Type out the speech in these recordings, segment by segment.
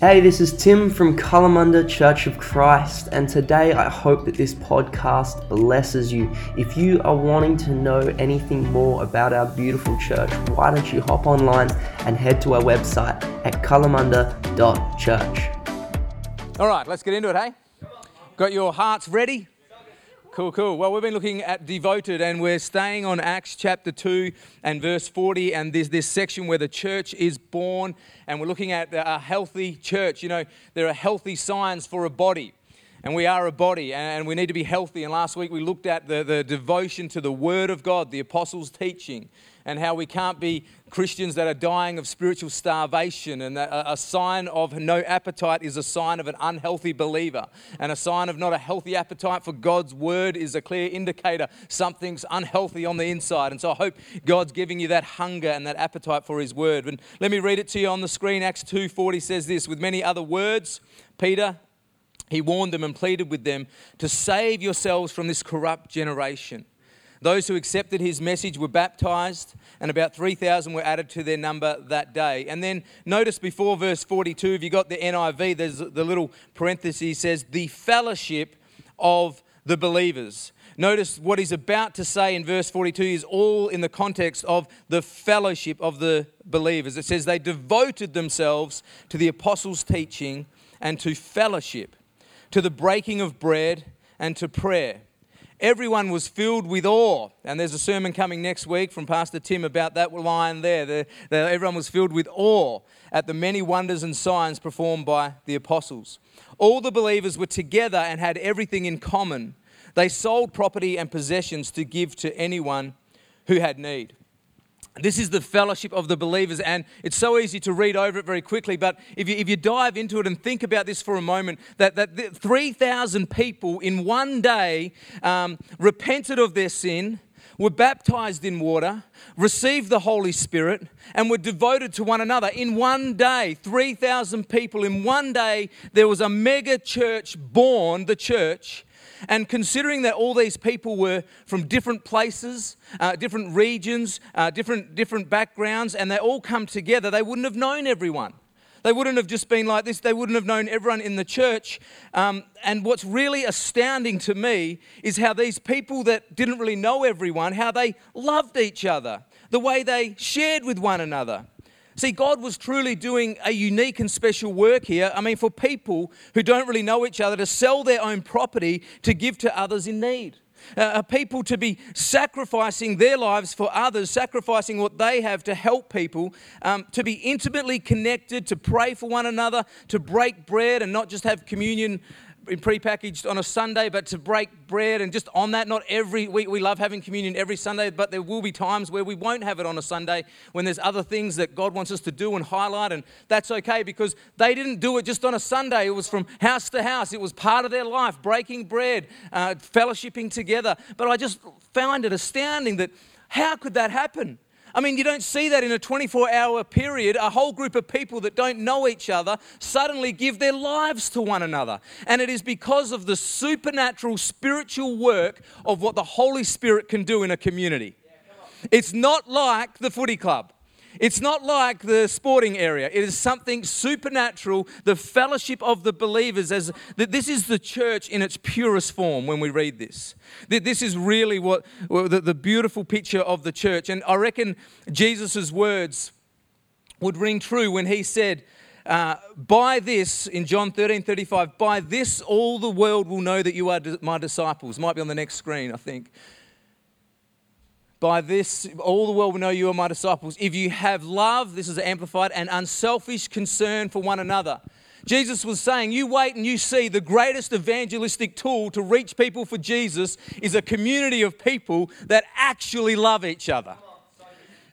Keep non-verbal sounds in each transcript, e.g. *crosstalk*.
Hey, this is Tim from Kalamunda Church of Christ, and today I hope that this podcast blesses you. If you are wanting to know anything more about our beautiful church, why don't you hop online and head to our website at kalamunda.church. All right, let's get into it, hey? Got your hearts ready? Cool, cool. Well, we've been looking at devoted, and we're staying on Acts chapter 2 and verse 40, and there's this section where the church is born, and we're looking at a healthy church. You know, there are healthy signs for a body and we are a body and we need to be healthy. And last week we looked at the, the devotion to the Word of God, the apostles' teaching, and how we can't be Christians that are dying of spiritual starvation. And a, sign of no appetite is a sign of an unhealthy believer. And a sign of not a healthy appetite for God's Word is a clear indicator something's unhealthy on the inside. And so I hope God's giving you that hunger and that appetite for His Word. And let me read it to you on the screen. Acts 2.40 says this, with many other words, Peter, he warned them and pleaded with them to save yourselves from this corrupt generation. Those who accepted his message were baptized, and about 3,000 were added to their number that day. And then notice before verse 42, if you got the NIV, there's the little parenthesis says, the fellowship of the believers. Notice what he's about to say in verse 42 is all in the context of the fellowship of the believers. It says they devoted themselves to the apostles' teaching and to fellowship, to the breaking of bread and to prayer everyone was filled with awe. And there's a sermon coming next week from Pastor Tim about that line there. The, the, everyone was filled with awe at the many wonders and signs performed by the apostles. All the believers were together and had everything in common. They sold property and possessions to give to anyone who had need. This is the fellowship of the believers, and it's so easy to read over it very quickly. But if you, if you dive into it and think about this for a moment, that, that 3,000 people in one day um, repented of their sin, were baptized in water, received the Holy Spirit, and were devoted to one another. In one day, 3,000 people, in one day, there was a mega church born, the church, and considering that all these people were from different places, uh, different regions, uh, different, different backgrounds, and they all come together, they wouldn't have known everyone. They wouldn't have just been like this. They wouldn't have known everyone in the church. Um, and what's really astounding to me is how these people that didn't really know everyone, how they loved each other, the way they shared with one another. See, God was truly doing a unique and special work here. I mean, for people who don't really know each other to sell their own property to give to others in need. Uh, people to be sacrificing their lives for others, sacrificing what they have to help people, um, to be intimately connected, to pray for one another, to break bread and not just have communion prepackaged on a Sunday, but to break bread and just on that, not every week. We love having communion every Sunday, but there will be times where we won't have it on a Sunday when there's other things that God wants us to do and highlight, and that's okay because they didn't do it just on a Sunday. It was from house to house, it was part of their life, breaking bread, uh, fellowshipping together. But I just found it astounding that how could that happen? I mean, you don't see that in a 24 hour period. A whole group of people that don't know each other suddenly give their lives to one another. And it is because of the supernatural spiritual work of what the Holy Spirit can do in a community. It's not like the footy club. It's not like the sporting area. It is something supernatural, the fellowship of the believers as that this is the church in its purest form when we read this. That This is really what the, beautiful picture of the church. And I reckon Jesus' words would ring true when he said, uh, by this, in John 13 35, by this all the world will know that you are my disciples. Might be on the next screen, I think. By this, all the world will know you are my disciples. If you have love, this is amplified, and unselfish concern for one another. Jesus was saying, You wait and you see the greatest evangelistic tool to reach people for Jesus is a community of people that actually love each other.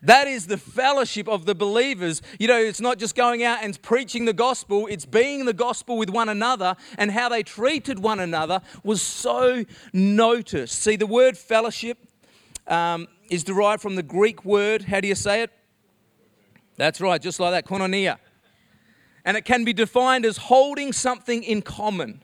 That is the fellowship of the believers. You know, it's not just going out and preaching the gospel, it's being the gospel with one another, and how they treated one another was so noticed. See, the word fellowship um, is derived from the Greek word, how do you say it? That's right, just like that, koinonia. And it can be defined as holding something in common.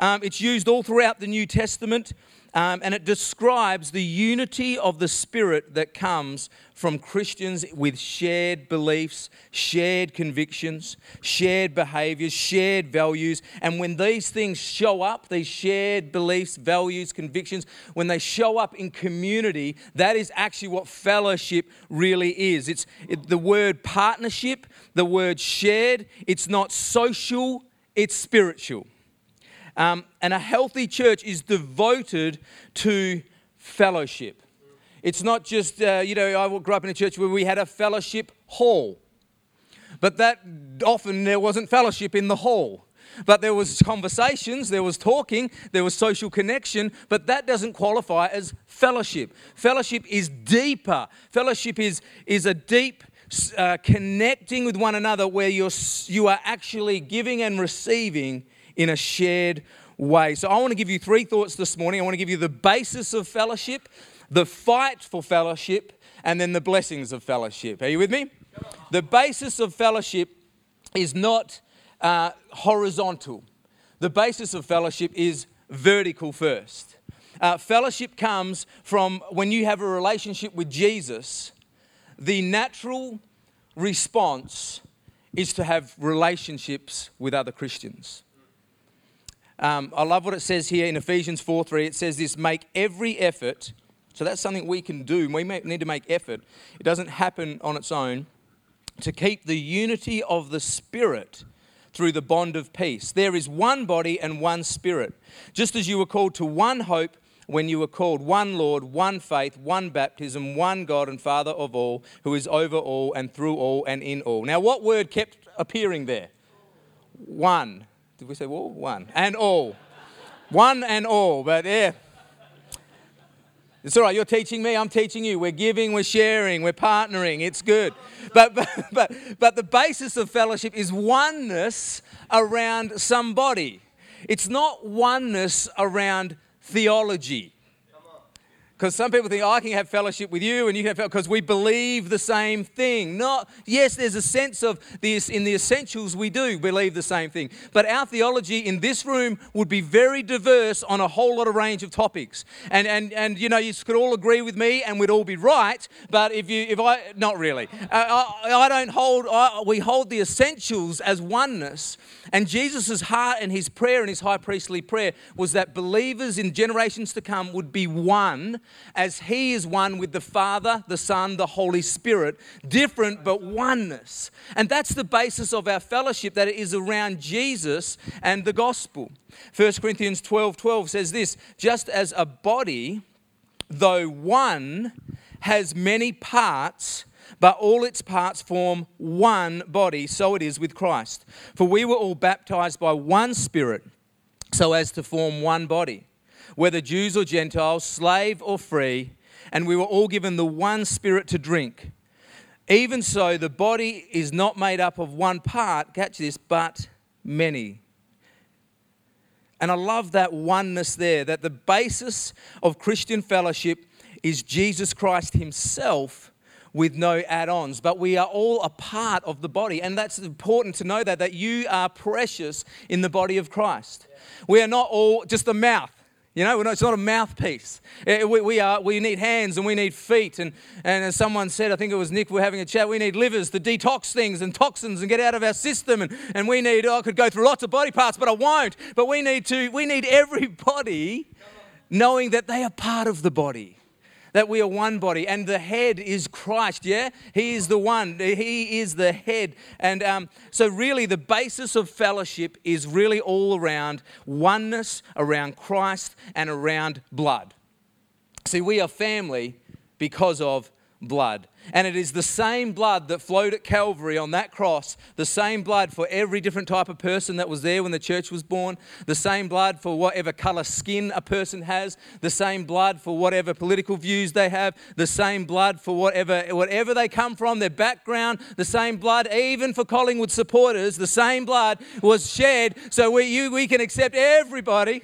Um, it's used all throughout the New Testament. Um, and it describes the unity of the Spirit that comes from Christians with shared beliefs, shared convictions, shared behaviors, shared values. And when these things show up, these shared beliefs, values, convictions, when they show up in community, that is actually what fellowship really is. It's it, the word partnership, the word shared, it's not social, it's spiritual. Um, and a healthy church is devoted to fellowship. It's not just, uh, you know, I grew up in a church where we had a fellowship hall. But that often there wasn't fellowship in the hall. But there was conversations, there was talking, there was social connection, but that doesn't qualify as fellowship. Fellowship is deeper. Fellowship is, is a deep uh, connecting with one another where you're, you are actually giving and receiving in a shared way. So I want to give you three thoughts this morning. I want to give you the basis of fellowship, the fight for fellowship, and then the blessings of fellowship. Are you with me? The basis of fellowship is not uh, horizontal, the basis of fellowship is vertical first. Uh, fellowship comes from when you have a relationship with Jesus, the natural response is to have relationships with other Christians. Um, I love what it says here in Ephesians 4 3. It says this make every effort. So that's something we can do. We need to make effort. It doesn't happen on its own. To keep the unity of the Spirit through the bond of peace. There is one body and one Spirit. Just as you were called to one hope when you were called, one Lord, one faith, one baptism, one God and Father of all, who is over all and through all and in all. Now, what word kept appearing there? One. Did we say all? One. And all. One and all. But yeah. It's all right. You're teaching me. I'm teaching you. We're giving, we're sharing, we're partnering. It's good. But, but, but, but the basis of fellowship is oneness around somebody. It's not oneness around theology. Because some people think, oh, I can have fellowship with you and you can have fellowship because we believe the same thing. Not, yes, there's a sense of this in the essentials we do believe the same thing. But our theology in this room would be very diverse on a whole lot of range of topics. And and and you know, you could all agree with me and we'd all be right. But if you if I not really, uh, I, I, don't hold. I, we hold the essentials as oneness. And Jesus' heart and his prayer and his high priestly prayer was that believers in generations to come would be one as He is one with the Father, the Son, the Holy Spirit. Different, but oneness. And that's the basis of our fellowship, that it is around Jesus and the gospel. 1 Corinthians 12 12 says this just as a body, though one, has many parts, but all its parts form one body, so it is with Christ. For we were all baptized by one Spirit, so as to form one body whether Jews or Gentiles, slave or free, and we were all given the one spirit to drink. Even so, the body is not made up of one part, catch this, but many. And I love that oneness there, that the basis of Christian fellowship is Jesus Christ Himself with no add ons. But we are all a part of the body. And that's important to know that, that you are precious in the body of Christ. We are not all just the mouth. You know, it's not a mouthpiece. Eh, we, we, are, we need hands and we need feet. And, and as someone said, I think it was Nick, we are having a chat, we need livers to detox things and toxins and get out of our system. And, and we need, oh, I could go through lots of body parts, but I won't. But we need to, we need everybody knowing that they are part of the body that we are one body and the head is Christ, yeah? He is the one, He is the head. And um, so, really, the basis of fellowship is really all around oneness, around Christ, and around blood. See, we are family because of blood. And it is the same blood that flowed at Calvary on that cross, the same blood for every different type of person that was there when the church was born, the same blood for whatever color skin a person has, the same blood for whatever political views they have, the same blood for whatever, whatever they come from, their background, the same blood, even for Collingwood supporters, the same blood was shed so we, you, we can accept everybody.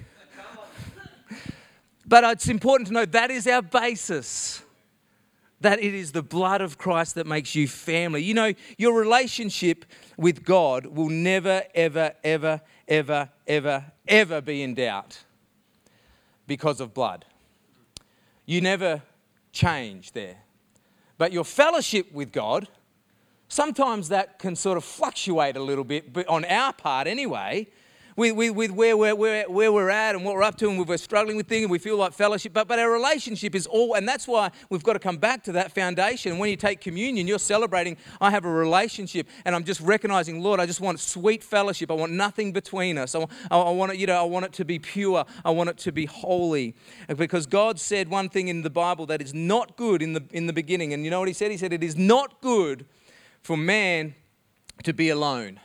But it's important to know that is our basis that it is the blood of Christ that makes you family. You know, your relationship with God will never, ever, ever, ever, ever, ever be in doubt because of blood. you never change there. But your fellowship with God, sometimes that can sort of fluctuate a little bit, but on our part anyway, with, with, with where, we're, where, where we're at and what we're up to, and we're struggling with things, and we feel like fellowship. But, but our relationship is all, and that's why we've got to come back to that foundation. When you take communion, you're celebrating, I have a relationship, and I'm just recognizing, Lord, I just want sweet fellowship. I want nothing between us. I, I, I want it, you know, I want it to be pure. I want it to be holy. Because God said one thing in the Bible that is not good in the, in the beginning. And you know what He said? He said, It is not good for man to be alone.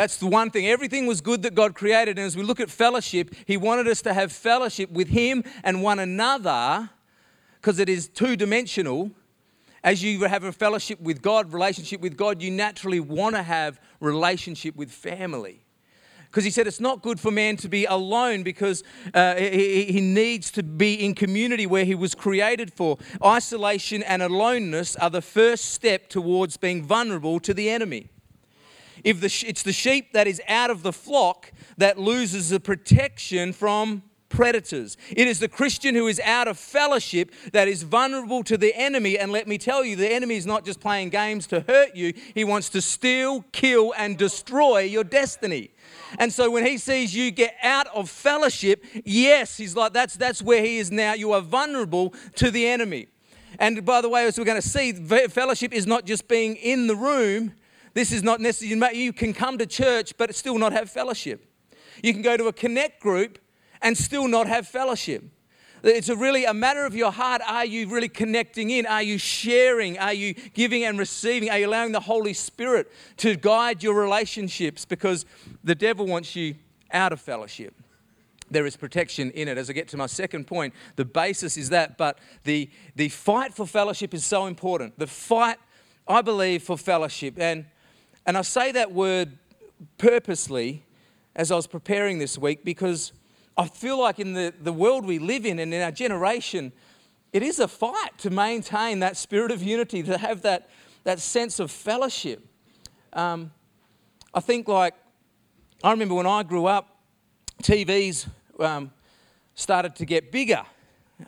That's the one thing. Everything was good that God created. And as we look at fellowship, He wanted us to have fellowship with Him and one another because it is two dimensional. As you have a fellowship with God, relationship with God, you naturally want to have relationship with family. Because he said it's not good for man to be alone because uh, he, he needs to be in community where he was created for. Isolation and aloneness are the first step towards being vulnerable to the enemy. If the, it's the sheep that is out of the flock that loses the protection from predators. It is the Christian who is out of fellowship that is vulnerable to the enemy. And let me tell you, the enemy is not just playing games to hurt you, he wants to steal, kill, and destroy your destiny. And so when he sees you get out of fellowship, yes, he's like, that's, that's where he is now. You are vulnerable to the enemy. And by the way, as we're going to see, fellowship is not just being in the room, this is not necessarily, you can come to church but still not have fellowship. You can go to a connect group and still not have fellowship. It's a really a matter of your heart. Are you really connecting in? Are you sharing? Are you giving and receiving? Are you allowing the Holy Spirit to guide your relationships? Because the devil wants you out of fellowship. There is protection in it. As I get to my second point, the basis is that, but the, the fight for fellowship is so important. The fight, I believe, for fellowship. And and I say that word purposely as I was preparing this week because I feel like in the, the world we live in and in our generation, it is a fight to maintain that spirit of unity, to have that, that sense of fellowship. Um, I think, like, I remember when I grew up, TVs um, started to get bigger.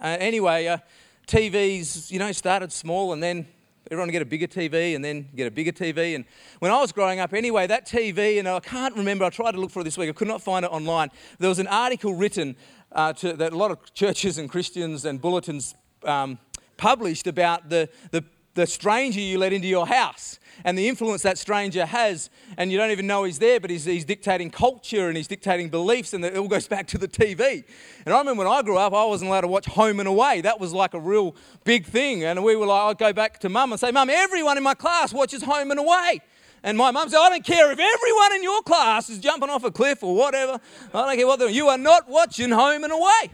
Uh, anyway, uh, TVs, you know, started small and then everyone get a bigger TV and then get a bigger TV. And when I was growing up, anyway, that TV, and I can't remember, I tried to look for it this week, I could not find it online. There was an article written uh, to, that a lot of churches and Christians and bulletins um, published about the, the, the stranger you let into your house and the influence that stranger has, and you don't even know he's there, but he's, he's dictating culture and he's dictating beliefs, and it all goes *laughs* back to the TV. And I remember when I grew up, I wasn't allowed to watch Home and Away. That was like a real big thing. And we were like, I'd go back to mum and say, Mum, everyone in my class watches Home and Away. And my mum said, I don't care if everyone in your class is jumping off a cliff or whatever. I don't care what they're. You are not watching Home and Away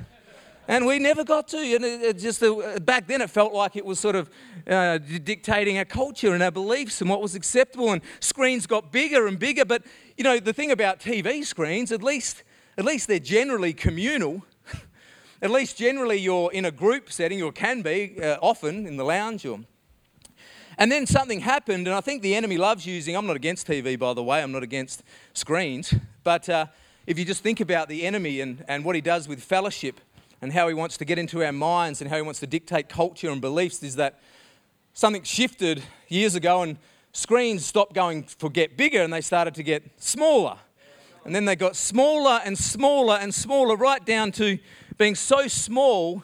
and we never got to. And it, it just uh, back then, it felt like it was sort of uh, dictating our culture and our beliefs and what was acceptable. And screens got bigger and bigger. But you know, the thing about TV screens, at least, at least they're generally communal. *laughs* at least generally, you're in a group setting, or can be uh, often in the lounge or. And then something happened, and I think the enemy loves using. I'm not against TV, by the way. I'm not against screens, but. Uh, if you just think about the enemy and, and what he does with fellowship, and how he wants to get into our minds and how he wants to dictate culture and beliefs is that something shifted years ago and screens stopped going for get bigger and they started to get smaller. And then they got smaller and smaller and smaller, right down to being so small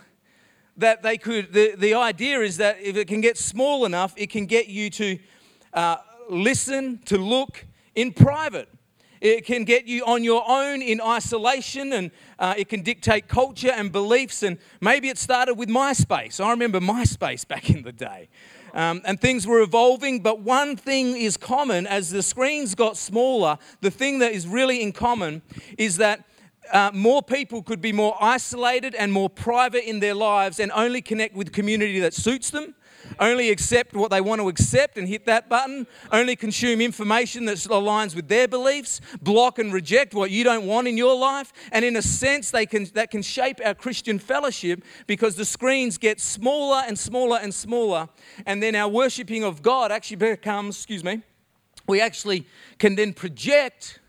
that they could. The, the idea is that if it can get small enough, it can get you to uh, listen, to look in private. It can get you on your own in isolation and uh, it can dictate culture and beliefs. And maybe it started with MySpace. I remember MySpace *laughs* back in the day. Um, and things were evolving, but one thing is common as the screens got smaller, the thing that is really in common is that uh, more people could be more isolated and more private in their lives and only connect with community that suits them only accept what they want to accept and hit that button, only consume information that aligns with their beliefs, block and reject what you don't want in your life. And in a sense, they can, that can shape our Christian fellowship because the screens get smaller and smaller and smaller. And then our worshiping of God actually becomes, excuse me, we actually can then project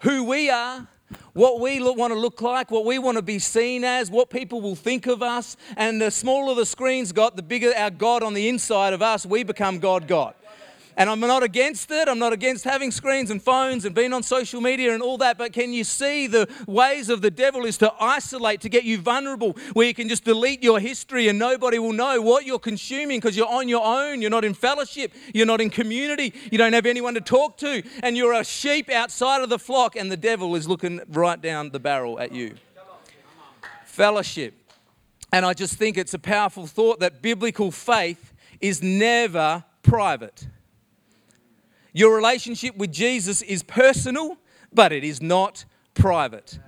who we are what we look, want to look like, what we want to be seen as, what people will think of us. And the smaller the screens got, the bigger our God on the inside of us, we become God God. And I'm not against it. I'm not against having screens and phones and being on social media and all that. But can you see the ways of the devil is to isolate, to get you vulnerable, where you can just delete your history and nobody will know what you're consuming because you're on your own. You're not in fellowship. You're not in community. You don't have anyone to talk to. And you're a sheep outside of the flock, and the devil is looking right down the barrel at you. Fellowship. And I just think it's a powerful thought that biblical faith is never private. Your relationship with Jesus is personal, but it is not private.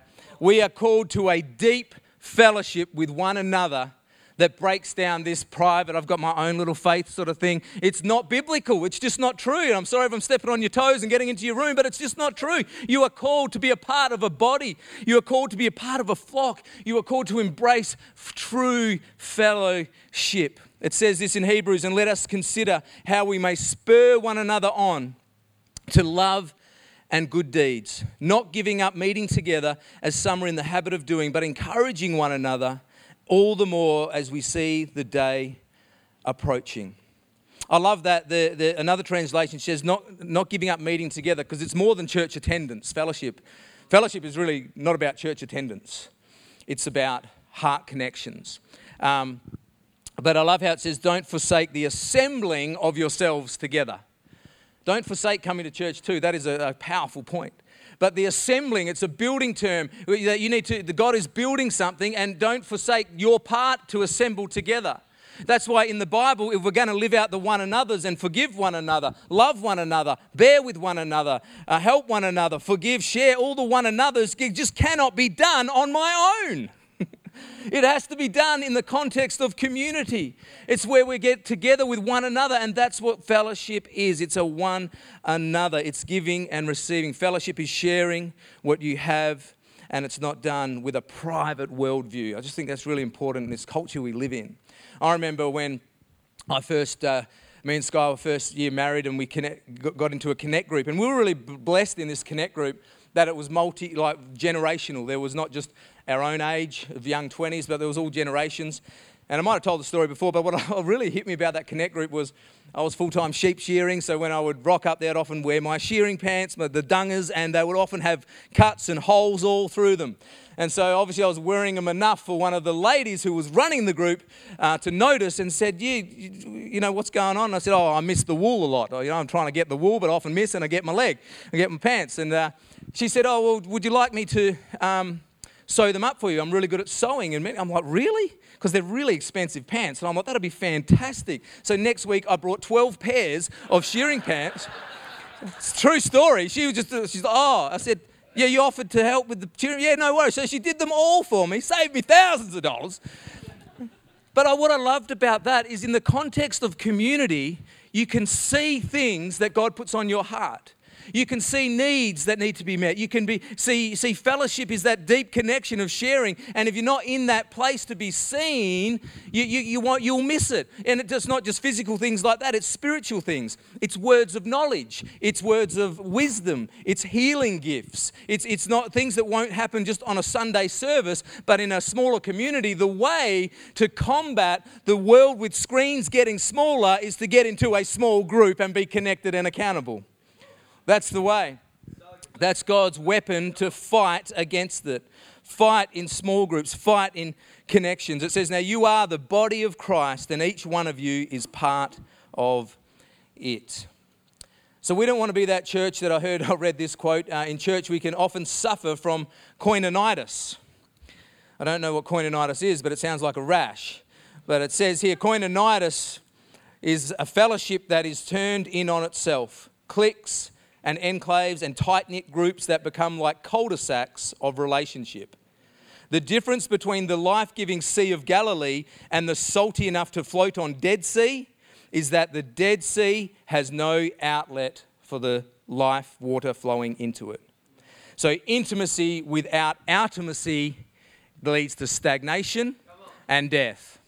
We are called to a deep fellowship with one another that breaks down this private, I've got my own little faith sort of thing. It's not biblical. It's just not true. And I'm sorry if I'm stepping on your toes and getting into your room, but it's just not true. You are called to be a part of a body, you are called to be a part of a flock, you are called to embrace true fellowship. It says this in Hebrews, and let us consider how we may spur one another on to love and good deeds, not giving up meeting together as some are in the habit of doing, but encouraging one another all the more as we see the day approaching. I love that the, the, another translation says not, not giving up meeting together because it's more than church attendance, fellowship. Fellowship is really not about church attendance, it's about heart connections. Um, but I love how it says, don't forsake the assembling of yourselves together. Don't forsake coming to church too. That is a, a powerful point. But the assembling, it's a building term that you need to, the God is building something and don't forsake your part to assemble together. That's why in the Bible, if we're going to live out the one another's and forgive one another, love one another, bear with one another, uh, help one another, forgive, share all the one another's, just cannot be done on my own. It has to be done in the context of community. It's where we get together with one another, and that's what fellowship is. It's a one another, it's giving and receiving. Fellowship is sharing what you have, and it's not done with a private worldview. I just think that's really important in this culture we live in. I remember when I first. Uh, me and Sky were first year married and we connect, got into a connect group and we were really blessed in this connect group that it was multi like generational there was not just our own age of young 20s, but there was all generations. And I might have told the story before, but what *laughs* really hit me about that Connect group was I was full time sheep shearing. So when I would rock up there, I'd often wear my shearing pants, the dungers, and they would often have cuts and holes all through them. And so obviously I was wearing them enough for one of the ladies who was running the group uh, to notice and said, yeah, you, you, know, what's going on? And I said, oh, I miss the wool a lot. Or, you know, I'm trying to get the wool, but I often miss and I get my leg, I get my pants. And uh, she said, oh, well, would you like me to um, sew them up for you. I'm really good at sewing. And I'm like, really? Because they're really expensive pants. And I'm like, that'd be fantastic. So next week, I brought 12 pairs of shearing pants. it's true story. She was just, she's like, oh, I said, yeah, you offered to help with the. Yeah, no worries. So she did them all for me, saved me thousands of dollars. But what I loved about that is in the context of community, you can see things that God puts on your heart. You can see needs that need to be met. You can be, see, see fellowship is that deep connection of sharing. And if you're not in that place to be seen, you, you, you want, you'll miss it. And it's not just physical things like that, it's spiritual things. It's words of knowledge, it's words of wisdom, it's healing gifts. It's, it's not things that won't happen just on a Sunday service, but in a smaller community. The way to combat the world with screens getting smaller is to get into a small group and be connected and accountable. That's the way. That's God's weapon to fight against it. Fight in small groups, fight in connections. It says, Now you are the body of Christ, and each one of you is part of it. So we don't want to be that church that I heard, *laughs* I read this quote. Uh, in church, we can often suffer from koinonitis. I don't know what koinonitis is, but it sounds like a rash. But it says here koinonitis is a fellowship that is turned in on itself, cliques, and enclaves and tight knit groups that become like cul de sacs of relationship. The difference between the life giving Sea of Galilee and the salty enough to float on Dead Sea is that the Dead Sea has no outlet for the life water flowing into it. So, intimacy without intimacy leads to stagnation and death.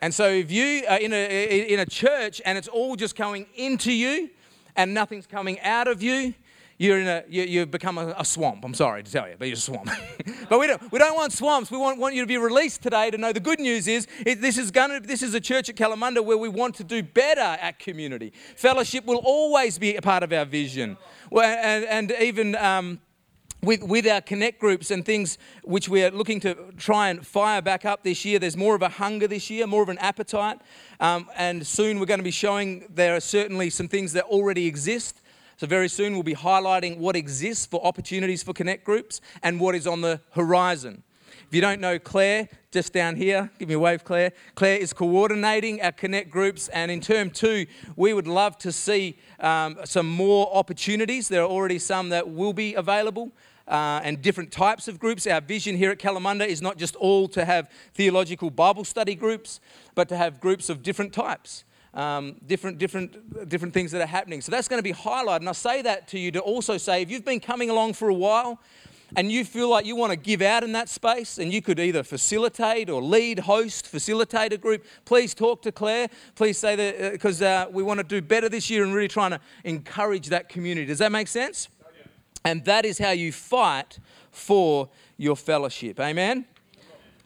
And so, if you are in a, in a church and it's all just going into you, and nothing's coming out of you, you're in a, you, you've become a, a swamp. I'm sorry to tell you, but you're a swamp. *laughs* but we don't, we don't want swamps. We want, want you to be released today to know the good news is it, this, is gonna, this is a church at Kalamunda where we want to do better at community. Fellowship will always be a part of our vision. Well, and, and even. Um, with, with our connect groups and things which we're looking to try and fire back up this year, there's more of a hunger this year, more of an appetite. Um, and soon we're going to be showing there are certainly some things that already exist. So, very soon we'll be highlighting what exists for opportunities for connect groups and what is on the horizon. If you don't know Claire, just down here, give me a wave, Claire. Claire is coordinating our Connect groups, and in term two, we would love to see um, some more opportunities. There are already some that will be available. Uh, and different types of groups. Our vision here at Kalamunda is not just all to have theological Bible study groups, but to have groups of different types. Um, different, different, different things that are happening. So that's going to be highlighted. And I say that to you to also say if you've been coming along for a while and you feel like you want to give out in that space and you could either facilitate or lead, host, facilitate a group, please talk to Claire. Please say that because uh, uh, we want to do better this year and really trying to encourage that community. Does that make sense? And that is how you fight for your fellowship. Amen?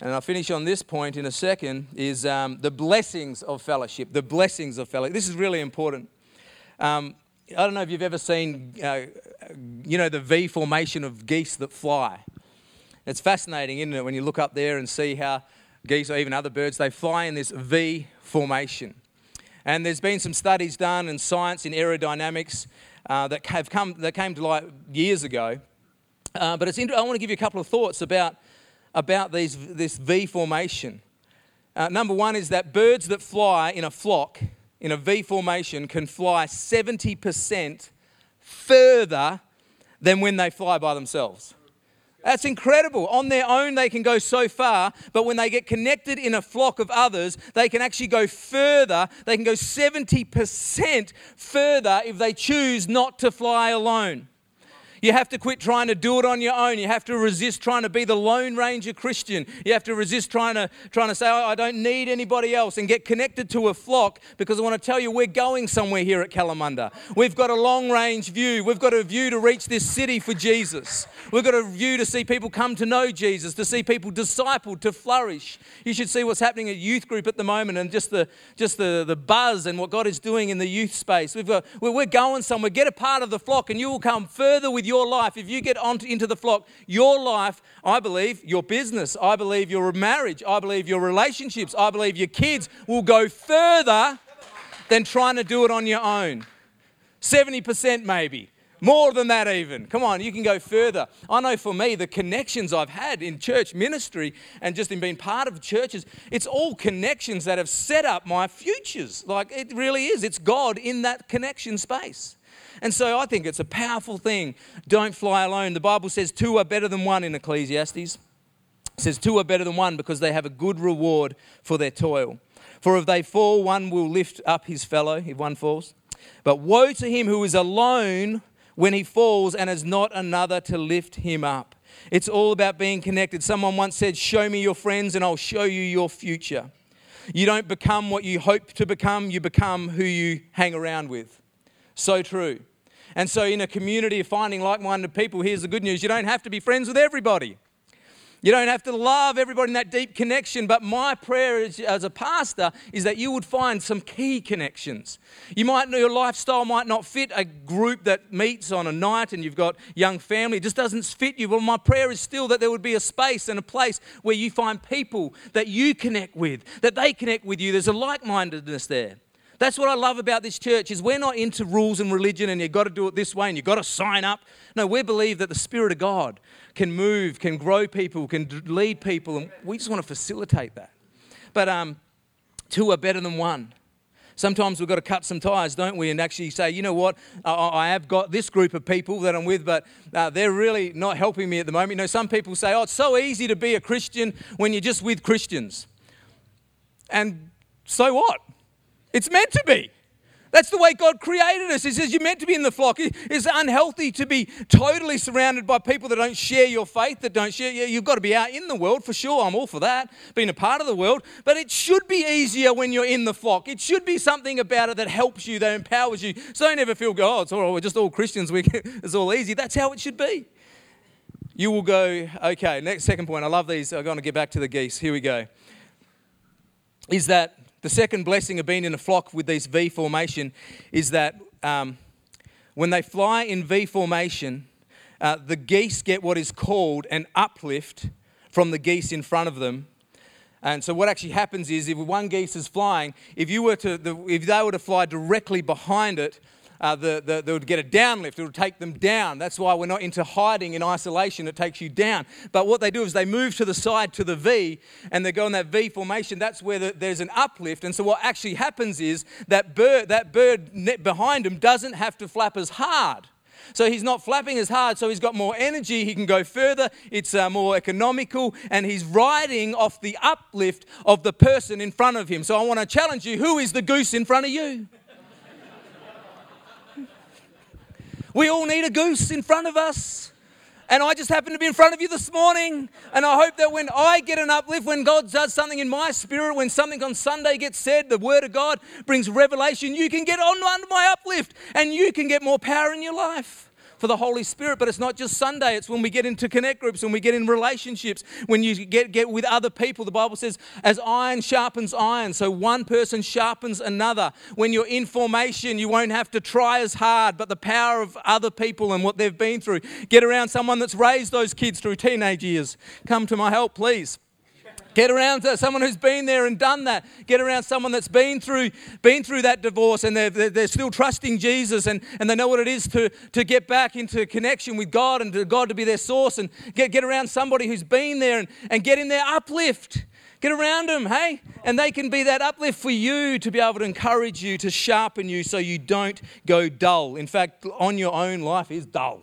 And I'll finish on this point in a second is um, the blessings of fellowship. The blessings of fellowship. This is really important. Um, I don't know if you've ever seen, uh, you know, the V formation of geese that fly. It's fascinating, isn't it, when you look up there and see how geese or even other birds, they fly in this V formation. And there's been some studies done in science, in aerodynamics, uh, that, have come, that came to light years ago. Uh, but it's I want to give you a couple of thoughts about, about these, this V formation. Uh, number one is that birds that fly in a flock in a V formation can fly 70% further than when they fly by themselves. That's incredible. On their own, they can go so far, but when they get connected in a flock of others, they can actually go further. They can go 70% further if they choose not to fly alone. You have to quit trying to do it on your own. You have to resist trying to be the Lone Ranger Christian. You have to resist trying to, trying to say, oh, I don't need anybody else and get connected to a flock because I want to tell you we're going somewhere here at Kalamunda. We've got a long range view. We've got a view to reach this city for Jesus. We've got a view to see people come to know Jesus, to see people discipled, to flourish. You should see what's happening at youth group at the moment and just the, just the, the buzz and what God is doing in the youth space. We've got, we're going somewhere. Get a part of the flock and you will come further with your life, if you get onto, into the flock, your life, I believe, your business, I believe your marriage, I believe your relationships, I believe your kids will go further than trying to do it on your own. 70% maybe. More than that, even. Come on, you can go further. I know for me, the connections I've had in church ministry and just in being part of churches, it's all connections that have set up my futures. Like it really is. It's God in that connection space. And so I think it's a powerful thing. Don't fly alone. The Bible says two are better than one in Ecclesiastes. It says two are better than one because they have a good reward for their toil. For if they fall, one will lift up his fellow if one falls. But woe to him who is alone when he falls and has not another to lift him up. It's all about being connected. Someone once said, Show me your friends and I'll show you your future. You don't become what you hope to become, you become who you hang around with. So true. And so, in a community of finding like minded people, here's the good news you don't have to be friends with everybody. You don't have to love everybody in that deep connection, but my prayer is, as a pastor is that you would find some key connections. You might your lifestyle might not fit a group that meets on a night and you've got young family, it just doesn't fit you. Well, my prayer is still that there would be a space and a place where you find people that you connect with, that they connect with you. There's a like-mindedness there. That's what I love about this church is we're not into rules and religion and you've got to do it this way and you've got to sign up. No, we believe that the Spirit of God can move, can grow people, can lead people, and we just want to facilitate that. But um, two are better than one. Sometimes we've got to cut some ties, don't we? And actually say, you know what, I have got this group of people that I'm with, but uh, they're really not helping me at the moment. You know, some people say, oh, it's so easy to be a Christian when you're just with Christians. And so what? It's meant to be. That's the way God created us. He says you're meant to be in the flock. It's unhealthy to be totally surrounded by people that don't share your faith, that don't share. You've got to be out in the world for sure. I'm all for that, being a part of the world. But it should be easier when you're in the flock. It should be something about it that helps you, that empowers you. So don't ever feel, oh, it's all right, we're just all Christians. We, *laughs* it's all easy. That's how it should be. You will go, okay, next second point. I love these. I'm going to get back to the geese. Here we go. Is that the second blessing of being in a flock with these V formation is that um, when they fly in V formation, uh, the geese get what is called an uplift from the geese in front of them. And so what actually happens is if one geese is flying, if you were to, the, if they were to fly directly behind it, uh, the, the, they would get a downlift. It would take them down. That's why we're not into hiding in isolation. It takes you down. But what they do is they move to the side to the V and they go in that V formation. That's where the, there's an uplift. And so what actually happens is that bird, that bird behind him doesn't have to flap as hard. So he's not flapping as hard, so he's got more energy, he can go further, it's uh, more economical, and he's riding off the uplift of the person in front of him. So I want to challenge you who is the goose in front of you? We all need a goose in front of us. And I just happen to be in front of you this morning. And I hope that when I get an uplift, when God does something in my spirit, when something on Sunday gets said, the Word of God brings revelation, you can get on under my uplift and you can get more power in your life for the Holy Spirit. But it's not just Sunday, it's when we get into connect groups, when we get in relationships, when you get, get with other people. The Bible says, as iron sharpens iron, so one person sharpens another. When you're in formation, you won't have to try as hard, but the power of other people and what they've been through. Get around someone that's raised those kids through teenage years. Come to my help, please. Get around someone who's been there and done that. Get around someone that's been through, been through that divorce and they're, they're still trusting Jesus and, and they know what it is to, to get back into connection with God and to God to be their source. And get, get around somebody who's been there and, and get in their uplift. Get around them, hey? And they can be that uplift for you to be able to encourage you, to sharpen you so you don't go dull. In fact, on your own, life is dull.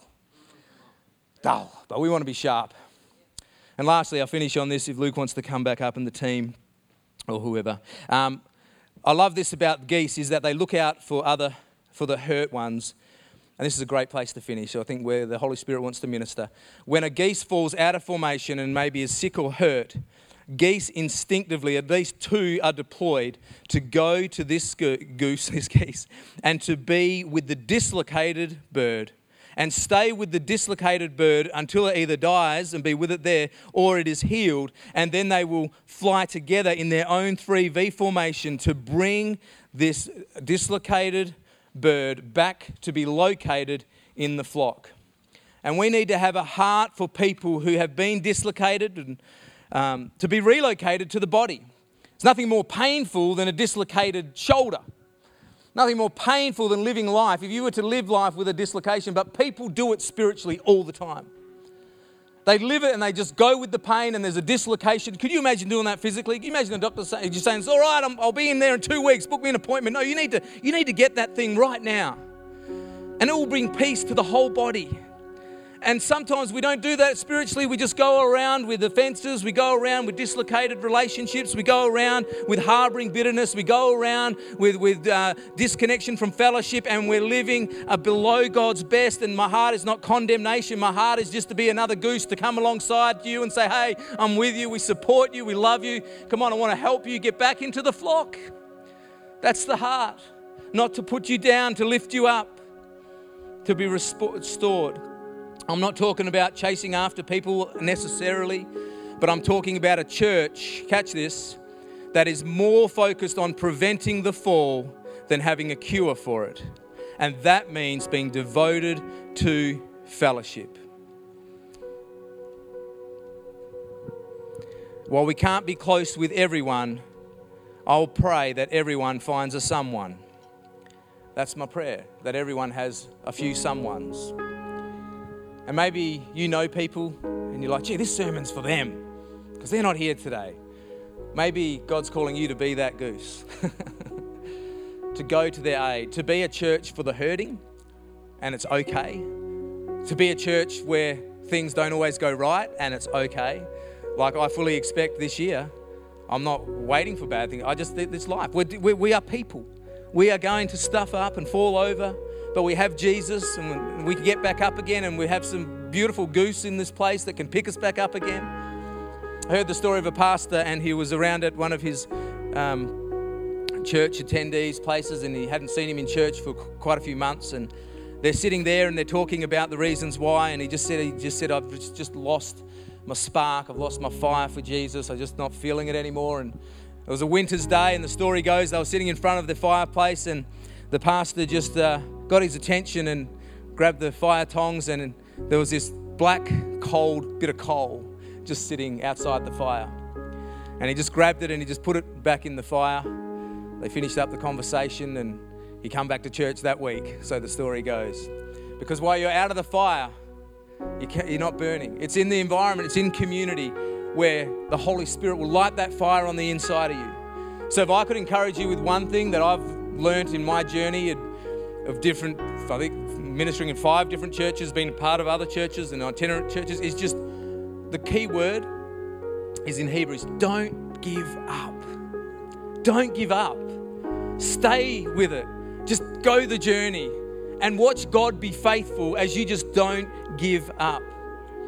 Dull. But we want to be sharp. And lastly, I'll finish on this if Luke wants to come back up and the team or whoever. Um, I love this about geese is that they look out for other, for the hurt ones. And this is a great place to finish, I think, where the Holy Spirit wants to minister. When a geese falls out of formation and maybe is sick or hurt, geese instinctively, at least two are deployed to go to this goose, *laughs* this geese, and to be with the dislocated bird and stay with the dislocated bird until it either dies and be with it there or it is healed. And then they will fly together in their own 3V formation to bring this dislocated bird back to be located in the flock. And we need to have a heart for people who have been dislocated and um, to be relocated to the body. It's nothing more painful than a dislocated shoulder. Nothing more painful than living life if you were to live life with a dislocation, but people do it spiritually all the time. They live it and they just go with the pain and there's a dislocation. Could you imagine doing that physically? Can you imagine the doctor saying, just saying, it's all right, I'll be in there in two weeks, book me an appointment. No, you need, to, you need to get that thing right now. And it will bring peace to the whole body. And sometimes we don't do that spiritually. We just go around with offenses. We go around with dislocated relationships. We go around with harboring bitterness. We go around with, with uh, disconnection from fellowship. And we're living uh, below God's best. And my heart is not condemnation. My heart is just to be another goose to come alongside you and say, hey, I'm with you. We support you. We love you. Come on, I want to help you get back into the flock. That's the heart. Not to put you down, to lift you up, to be restored. I'm not talking about chasing after people necessarily, but I'm talking about a church, catch this, that is more focused on preventing the fall than having a cure for it. And that means being devoted to fellowship. While we can't be close with everyone, I'll pray that everyone finds a someone. That's my prayer, that everyone has a few someones. And maybe you know people and you're like, gee, this sermon's for them because they're not here today. Maybe God's calling you to be that goose, *laughs* to go to their aid, to be a church for the hurting, and it's okay. To be a church where things don't always go right, and it's okay. Like I fully expect this year, I'm not waiting for bad things. I just, this life. We're, we are people. we are going to stuff up and fall over, but we have Jesus and we can get back up again, and we have some beautiful goose in this place that can pick us back up again. I heard the story of a pastor, and he was around at one of his um, church attendees' places, and he hadn't seen him in church for quite a few months, and they're sitting there and they're talking about the reasons why, and he just said, he just said, I've just lost my spark, I've lost my fire for Jesus, I'm just not feeling it anymore, and it was a winter's day, and the story goes they were sitting in front of the fireplace, and the pastor just uh, got his attention and grabbed the fire tongs, and there was this black, cold bit of coal just sitting outside the fire. And he just grabbed it and he just put it back in the fire. They finished up the conversation, and he come back to church that week. So the story goes. Because while you're out of the fire, you're not burning. It's in the environment, it's in community where the Holy Spirit will light that fire on the inside of you. So, if I could encourage you with one thing that I've learned in my journey of different, I think, ministering in five different churches, being part of other churches and itinerant churches, is just the key word is in Hebrews don't give up. Don't give up. Stay with it. Just go the journey and watch God be faithful as you just don't give up.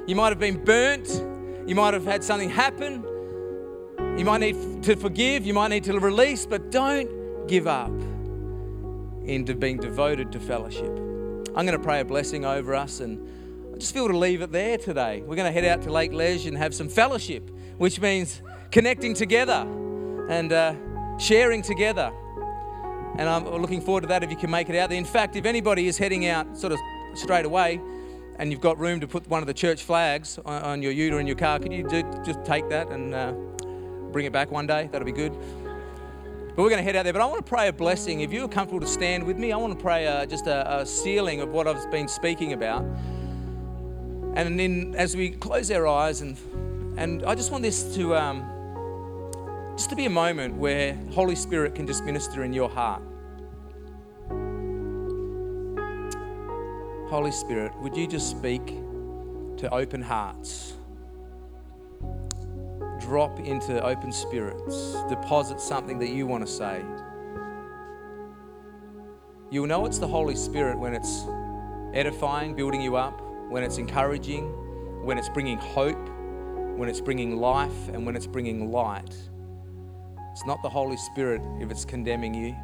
You might have been burnt, you might have had something happen. You might need to forgive. You might need to release, but don't give up into being devoted to fellowship. I'm going to pray a blessing over us and I just feel to leave it there today. We're going to head out to Lake Lege and have some fellowship, which means connecting together and uh, sharing together. And I'm looking forward to that if you can make it out there. In fact, if anybody is heading out sort of straight away, and you've got room to put one of the church flags on, on your ute or in your car, could you do, just take that and uh, bring it back one day? That'll be good. But we're going to head out there. But I want to pray a blessing. If you're comfortable to stand with me, I want to pray uh, just a, a, sealing of what I've been speaking about. And then as we close our eyes, and, and I just want this to um, just to be a moment where Holy Spirit can just minister in your heart. Holy Spirit, would you just speak to open hearts? Drop into open spirits. Deposit something that you want to say. You'll know it's the Holy Spirit when it's edifying, building you up, when it's encouraging, when it's bringing hope, when it's bringing life, and when it's bringing light. It's not the Holy Spirit if it's condemning you.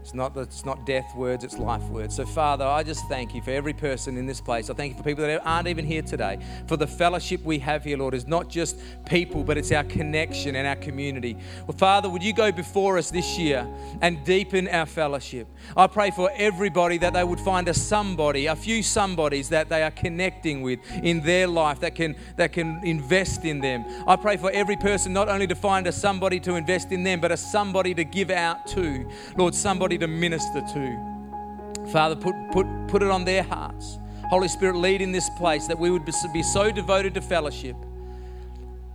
It's not, it's not death words, it's life words. So, Father, I just thank you for every person in this place. I thank you for people that aren't even here today. For the fellowship we have here, Lord, is not just people, but it's our connection and our community. Well, Father, would you go before us this year and deepen our fellowship? I pray for everybody that they would find a somebody, a few somebodies that they are connecting with in their life that can, that can invest in them. I pray for every person not only to find a somebody to invest in them, but a somebody to give out to. Lord, somebody somebody to minister to. Father, put, put, put it on their hearts. Holy Spirit, lead in this place that we would be so devoted to fellowship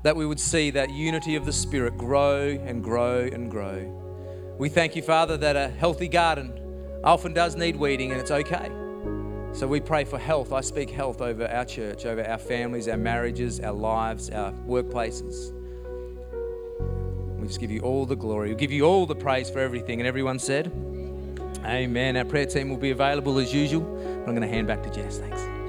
that we would see that unity of the Spirit grow and grow and grow. We thank you, Father, that a healthy garden often does need weeding and it's okay. So we pray for health. I speak health over our church, over our families, our marriages, our lives, our workplaces. We just give you all the glory. We give you all the praise for everything. And everyone said, Amen. Our prayer team will be available as usual. I'm going to hand back to Jess. Thanks.